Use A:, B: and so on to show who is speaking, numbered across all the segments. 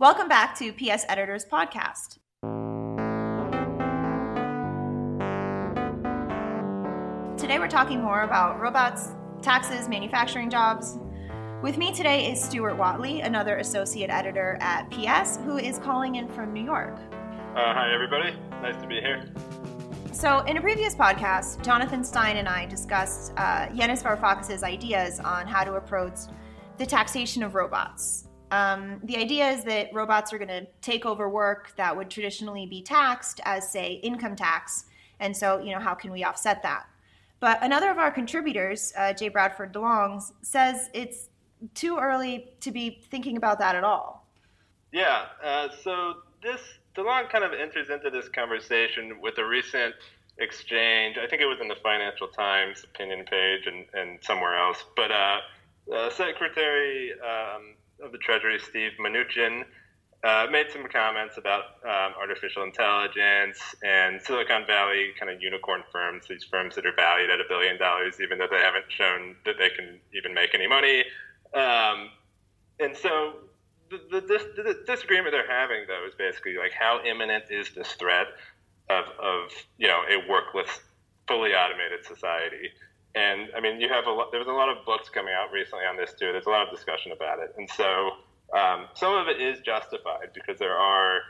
A: Welcome back to PS Editors Podcast. Today we're talking more about robots, taxes, manufacturing jobs. With me today is Stuart Watley, another associate editor at PS, who is calling in from New York.
B: Uh, hi, everybody. Nice to be here.
A: So, in a previous podcast, Jonathan Stein and I discussed uh, Yanis Varoufakis' ideas on how to approach the taxation of robots. Um, the idea is that robots are going to take over work that would traditionally be taxed as, say, income tax. And so, you know, how can we offset that? But another of our contributors, uh, J. Bradford DeLongs, says it's too early to be thinking about that at all.
B: Yeah. Uh, so this DeLong kind of enters into this conversation with a recent exchange. I think it was in the Financial Times opinion page and, and somewhere else. But uh, uh Secretary um, of the Treasury, Steve Mnuchin, uh, made some comments about um, artificial intelligence and Silicon Valley kind of unicorn firms, these firms that are valued at a billion dollars, even though they haven't shown that they can even make any money. Um, and so the, the, the, the, disagreement they're having, though, is basically like how imminent is this threat of, of you know a workless, fully automated society? And I mean, you have a lot, there was a lot of books coming out recently on this too. There's a lot of discussion about it, and so um, some of it is justified because there are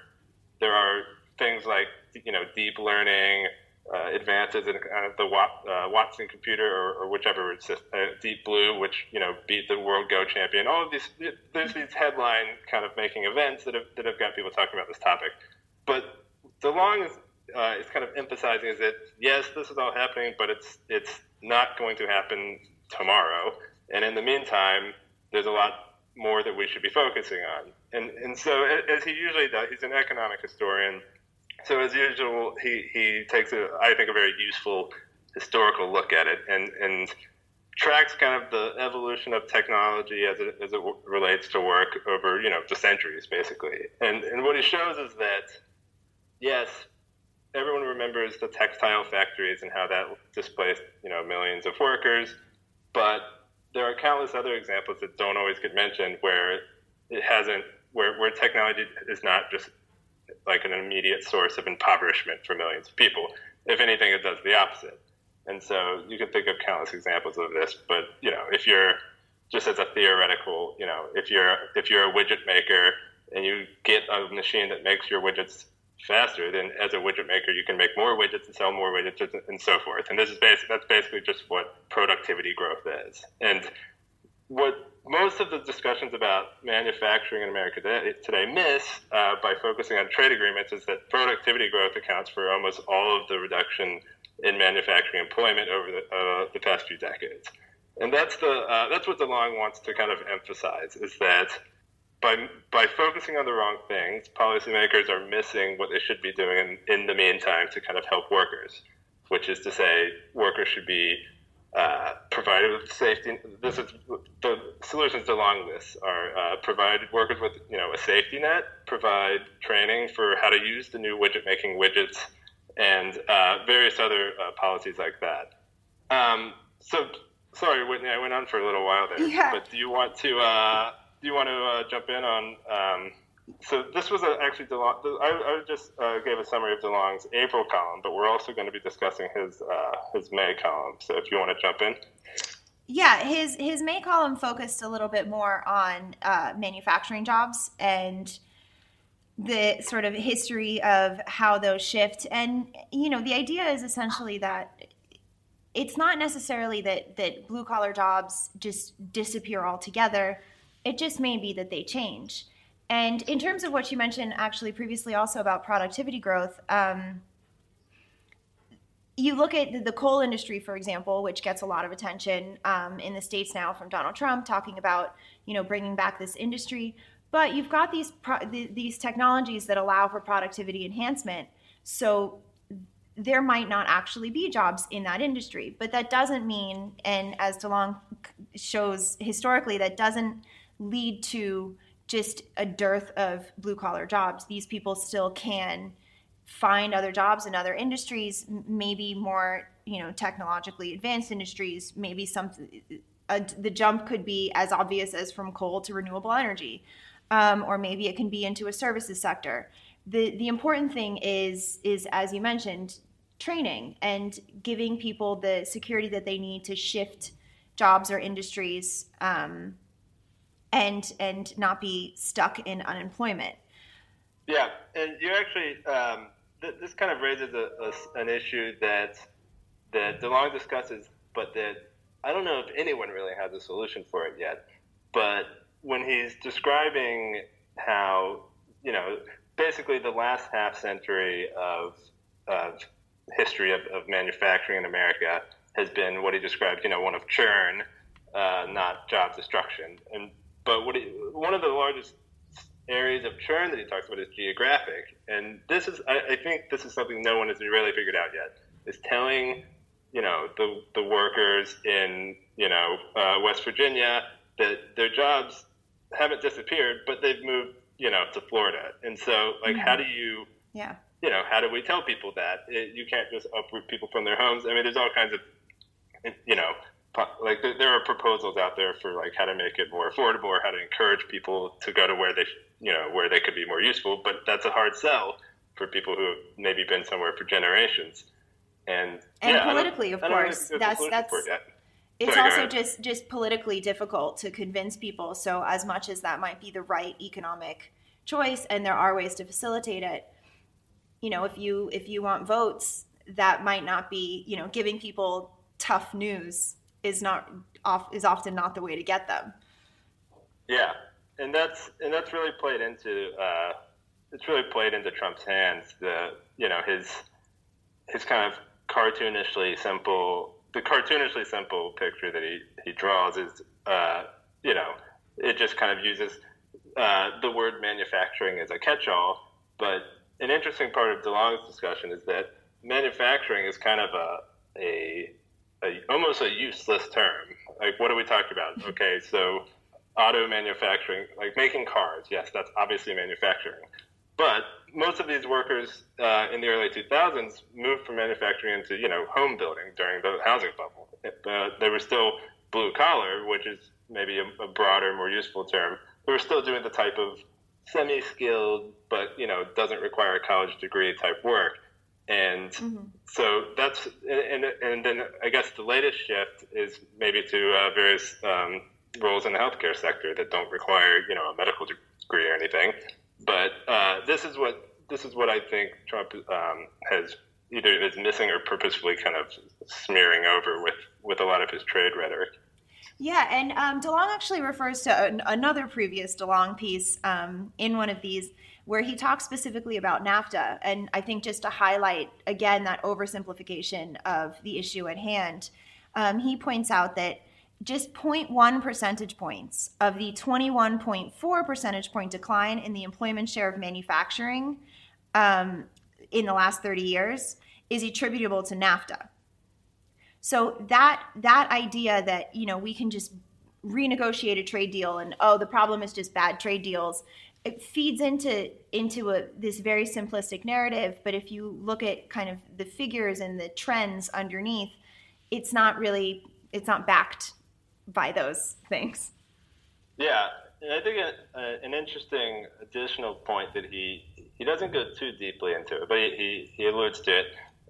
B: there are things like you know deep learning. Uh, advances in uh, the Wat, uh, Watson computer or, or whichever just, uh, Deep Blue, which you know beat the World Go champion. All of these there's these headline kind of making events that have that have got people talking about this topic. But DeLong is uh, is kind of emphasizing is that yes, this is all happening, but it's it's not going to happen tomorrow. And in the meantime, there's a lot more that we should be focusing on. And, and so, as he usually does, he's an economic historian. So, as usual, he, he takes, a, I think, a very useful historical look at it and, and tracks kind of the evolution of technology as it, as it relates to work over, you know, the centuries, basically. And, and what he shows is that, yes, everyone remembers the textile factories and how that displaced, you know, millions of workers. But there are countless other examples that don't always get mentioned where it hasn't, where, where technology is not just like an immediate source of impoverishment for millions of people. If anything, it does the opposite. And so you can think of countless examples of this. But you know, if you're just as a theoretical, you know, if you're if you're a widget maker and you get a machine that makes your widgets faster, then as a widget maker, you can make more widgets and sell more widgets and so forth. And this is basically that's basically just what productivity growth is. And what most of the discussions about manufacturing in America today miss uh, by focusing on trade agreements is that productivity growth accounts for almost all of the reduction in manufacturing employment over the, uh, the past few decades. And that's the uh, that's what DeLong wants to kind of emphasize is that by by focusing on the wrong things, policymakers are missing what they should be doing in, in the meantime to kind of help workers, which is to say, workers should be uh, provided with safety. This is the solutions along this are uh, provide workers with you know a safety net, provide training for how to use the new widget making widgets, and uh, various other uh, policies like that. Um, so sorry, Whitney, I went on for a little while there.
A: Yeah.
B: But do you want to uh, do you want to uh, jump in on? Um, so this was a, actually DeLong. I, I just uh, gave a summary of DeLong's April column, but we're also going to be discussing his uh, his May column. So if you want to jump in.
A: Yeah, his his May column focused a little bit more on uh, manufacturing jobs and the sort of history of how those shift. And you know, the idea is essentially that it's not necessarily that that blue collar jobs just disappear altogether it just may be that they change. And in terms of what you mentioned actually previously also about productivity growth, um, you look at the coal industry, for example, which gets a lot of attention um, in the states now from Donald Trump talking about you know bringing back this industry. But you've got these pro- these technologies that allow for productivity enhancement. So there might not actually be jobs in that industry, but that doesn't mean, and as DeLong shows historically, that doesn't lead to just a dearth of blue collar jobs. These people still can find other jobs in other industries, maybe more you know technologically advanced industries. Maybe some a, the jump could be as obvious as from coal to renewable energy. um, or maybe it can be into a services sector. The the important thing is is as you mentioned, training and giving people the security that they need to shift jobs or industries um, and and not be stuck in unemployment.
B: Yeah, and you actually um, th- this kind of raises a, a, an issue that that DeLong discusses, but that I don't know if anyone really has a solution for it yet. But when he's describing how you know basically the last half century of of history of, of manufacturing in America has been what he described, you know, one of churn, uh, not job destruction. And but what he, one of the largest areas of churn that he talks about is geographic. And this is, I, I think, this is something no one has really figured out yet. Is telling, you know, the the workers in you know uh, West Virginia that their jobs haven't disappeared, but they've moved, you know, to Florida. And so, like, mm-hmm. how do you
A: yeah
B: you know, how do we tell people that? It, you can't just uproot people from their homes. I mean, there's all kinds of, you know, like there are proposals out there for like how to make it more affordable or how to encourage people to go to where they, you know, where they could be more useful. But that's a hard sell for people who have maybe been somewhere for generations. And
A: and
B: yeah,
A: politically, of course, that's that's. It's
B: Sorry,
A: also just just politically difficult to convince people. So as much as that might be the right economic choice, and there are ways to facilitate it, you know if you if you want votes that might not be you know giving people tough news is not off is often not the way to get them.
B: Yeah. And that's and that's really played into uh, it's really played into Trump's hands the you know his his kind of cartoonishly simple the cartoonishly simple picture that he he draws is uh, you know it just kind of uses uh, the word manufacturing as a catch-all. But an interesting part of DeLong's discussion is that manufacturing is kind of a, a, a almost a useless term. Like, what are we talking about? Okay, so auto manufacturing, like making cars, yes, that's obviously manufacturing. But most of these workers uh, in the early 2000s moved from manufacturing into, you know, home building during the housing bubble. Uh, they were still blue collar, which is maybe a, a broader, more useful term. They were still doing the type of semi-skilled, but you know doesn't require a college degree type work. And mm-hmm. so that's and and then I guess the latest shift is maybe to uh, various um, roles in the healthcare sector that don't require you know a medical degree or anything. But uh, this is what this is what I think Trump um, has either is missing or purposefully kind of smearing over with with a lot of his trade rhetoric.
A: Yeah, and um, DeLong actually refers to an, another previous DeLong piece um, in one of these where he talks specifically about NAFTA. And I think just to highlight again that oversimplification of the issue at hand, um, he points out that just 0.1 percentage points of the 21.4 percentage point decline in the employment share of manufacturing um, in the last 30 years is attributable to NAFTA. So that that idea that you know we can just renegotiate a trade deal and oh the problem is just bad trade deals it feeds into into a, this very simplistic narrative but if you look at kind of the figures and the trends underneath it's not really it's not backed by those things.
B: Yeah and i think a, a, an interesting additional point that he he doesn't go too deeply into it but he, he, he alludes to it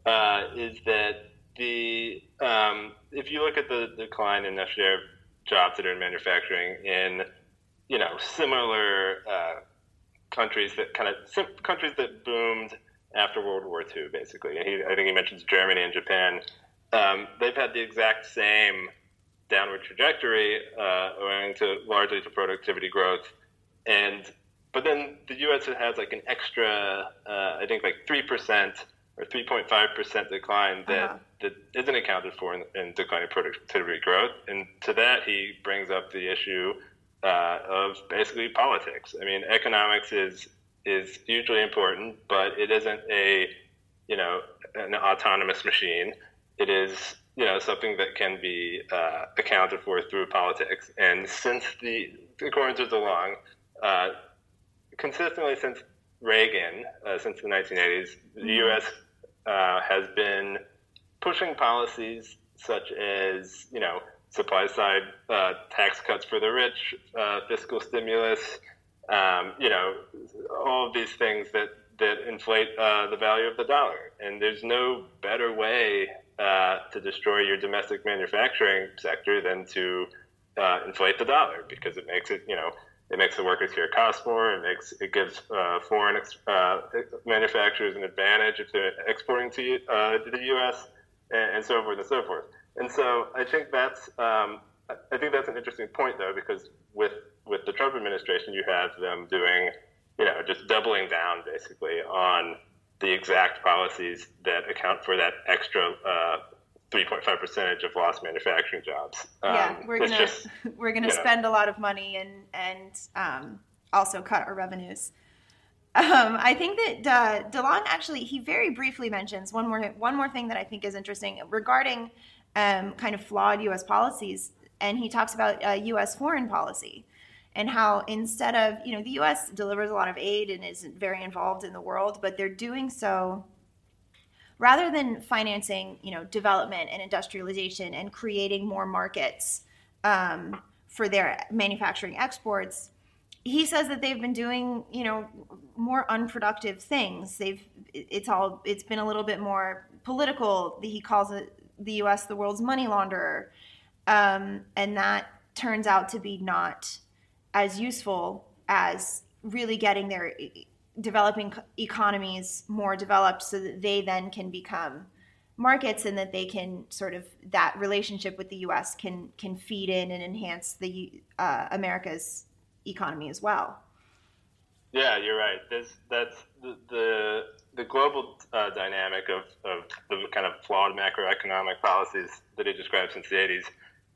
B: uh, is that the um, if you look at the decline in the share of jobs that are in manufacturing in you know similar uh, countries that kind of sim- countries that boomed after World War II, basically. He, I think he mentions Germany and Japan. Um, they've had the exact same downward trajectory, uh, owing to largely to productivity growth, and but then the U.S. has like an extra, uh, I think like three percent or 3.5% decline that, uh-huh. that isn't accounted for in, in, declining productivity growth. And to that, he brings up the issue uh, of basically politics. I mean, economics is is hugely important, but it isn't a you know an autonomous machine. It is you know something that can be uh, accounted for through politics. And since the according to DeLong, uh, consistently since Reagan, uh, since the 1980s, the U.S. Mm-hmm uh, has been pushing policies such as, you know, supply side uh, tax cuts for the rich, uh, fiscal stimulus, um, you know, all of these things that that inflate uh, the value of the dollar. And there's no better way uh, to destroy your domestic manufacturing sector than to uh, inflate the dollar because it makes it, you know, it makes the workers here cost more. It makes it gives uh, foreign ex- manufacturers an advantage if they're exporting to, to the U.S. And, and, so forth and so forth. And so I think that's um, I think that's an interesting point though because with with the Trump administration, you have them doing you know, just doubling down basically on the exact policies that account for that extra uh, 3.5 percentage of lost manufacturing jobs.
A: Um, yeah, we're gonna just, we're gonna spend know. a lot of money and and um, also cut our revenues. Um, I think that uh, DeLong actually he very briefly mentions one more one more thing that I think is interesting regarding um, kind of flawed U.S. policies, and he talks about uh, U.S. foreign policy and how instead of you know the U.S. delivers a lot of aid and is very involved in the world, but they're doing so rather than financing you know development and industrialization and creating more markets um, for their manufacturing exports. He says that they've been doing, you know, more unproductive things. They've, it's all, it's been a little bit more political. He calls it the U.S. the world's money launderer, um, and that turns out to be not as useful as really getting their developing economies more developed so that they then can become markets and that they can sort of that relationship with the US can can feed in and enhance the uh, America's economy as well.
B: Yeah, you're right. That's the the, the global uh, dynamic of, of the kind of flawed macroeconomic policies that he described since the 80s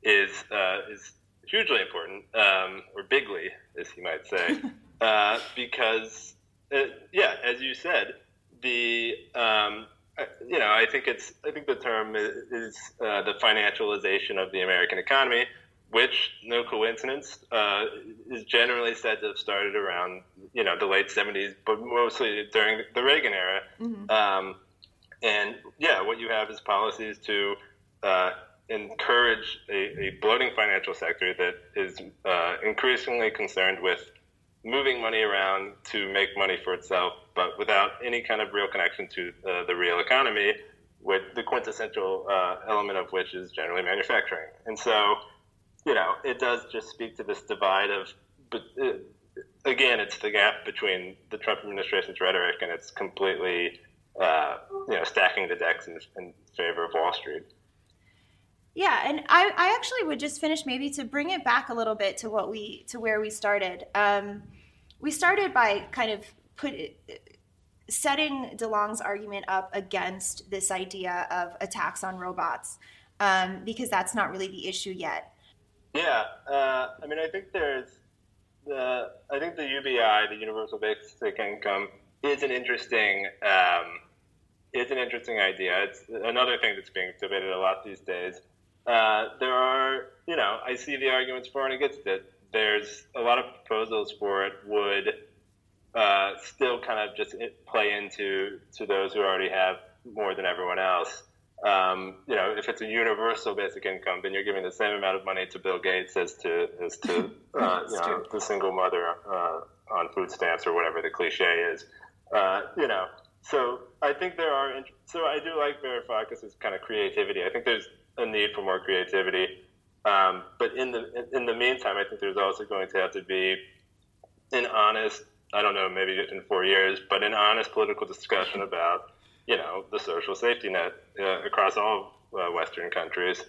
B: is uh, is hugely important, um, or bigly, as you might say, uh, because, it, uh, yeah, as you said, the um, uh, you know, I think it's I think the term is, is uh, the financialization of the American economy, which, no coincidence, uh, is generally said to have started around you know the late '70s, but mostly during the Reagan era. Mm-hmm. Um, and yeah, what you have is policies to uh, encourage a, a bloating financial sector that is uh, increasingly concerned with moving money around to make money for itself, but without any kind of real connection to uh, the real economy, with the quintessential uh, element of which is generally manufacturing. And so, you know, it does just speak to this divide of, but uh, again, it's the gap between the Trump administration's rhetoric and it's completely, uh, you know, stacking the decks in, in favor of Wall Street.
A: Yeah, and I, I actually would just finish maybe to bring it back a little bit to what we to where we started. Um, we started by kind of put setting DeLong's argument up against this idea of attacks on robots um, because that's not really the issue yet.
B: Yeah, uh, I mean, I think there's the I think the UBI, the Universal Basic Income, is an interesting um, is an interesting idea. It's another thing that's being debated a lot these days. Uh, there are, you know, I see the arguments for and against it. There's a lot of proposals for it would uh, still kind of just play into to those who already have more than everyone else. Um, you know, if it's a universal basic income, then you're giving the same amount of money to Bill Gates as to as to uh, you know the single mother uh, on food stamps or whatever the cliche is. Uh, you know, so I think there are. So I do like Varoufakis's kind of creativity. I think there's a need for more creativity. Um, but in the in the meantime, I think there's also going to have to be an honest, I don't know, maybe in four years, but an honest political discussion about, you know, the social safety net uh, across all uh, Western countries.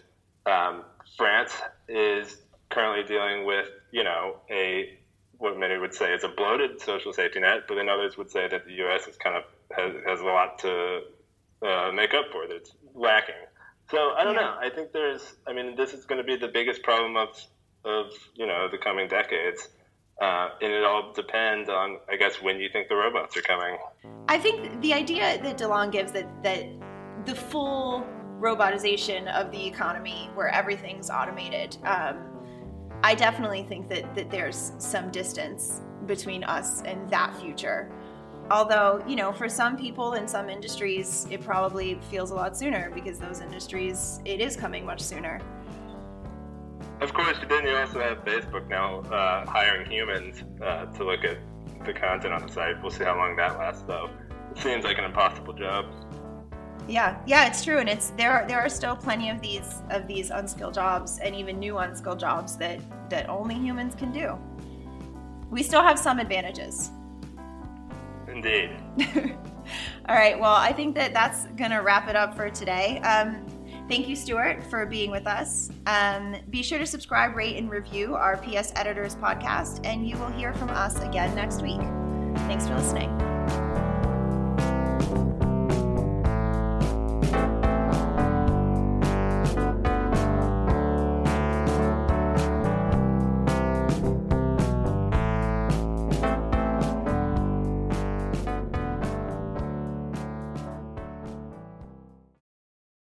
B: Um, France is currently dealing with, you know, a what many would say is a bloated social safety net, but then others would say that the U.S. is kind of has, has a lot to uh, make up for that it's lacking. So I don't yeah. know. I think there's. I mean, this is going to be the biggest problem of of you know the coming decades, uh, and it all depends on, I guess, when you think the robots are coming.
A: I think the idea that DeLong gives that that the full robotization of the economy, where everything's automated. Um, I definitely think that that there's some distance between us and that future. Although, you know, for some people in some industries, it probably feels a lot sooner because those industries, it is coming much sooner.
B: Of course, then you also have Facebook now uh, hiring humans uh, to look at the content on the site. We'll see how long that lasts, though. It seems like an impossible job.
A: Yeah, yeah, it's true, and it's there. Are, there are still plenty of these of these unskilled jobs, and even new unskilled jobs that that only humans can do. We still have some advantages.
B: Indeed.
A: All right. Well, I think that that's gonna wrap it up for today. Um, thank you, Stuart, for being with us. Um, be sure to subscribe, rate, and review our PS Editors podcast, and you will hear from us again next week. Thanks for listening.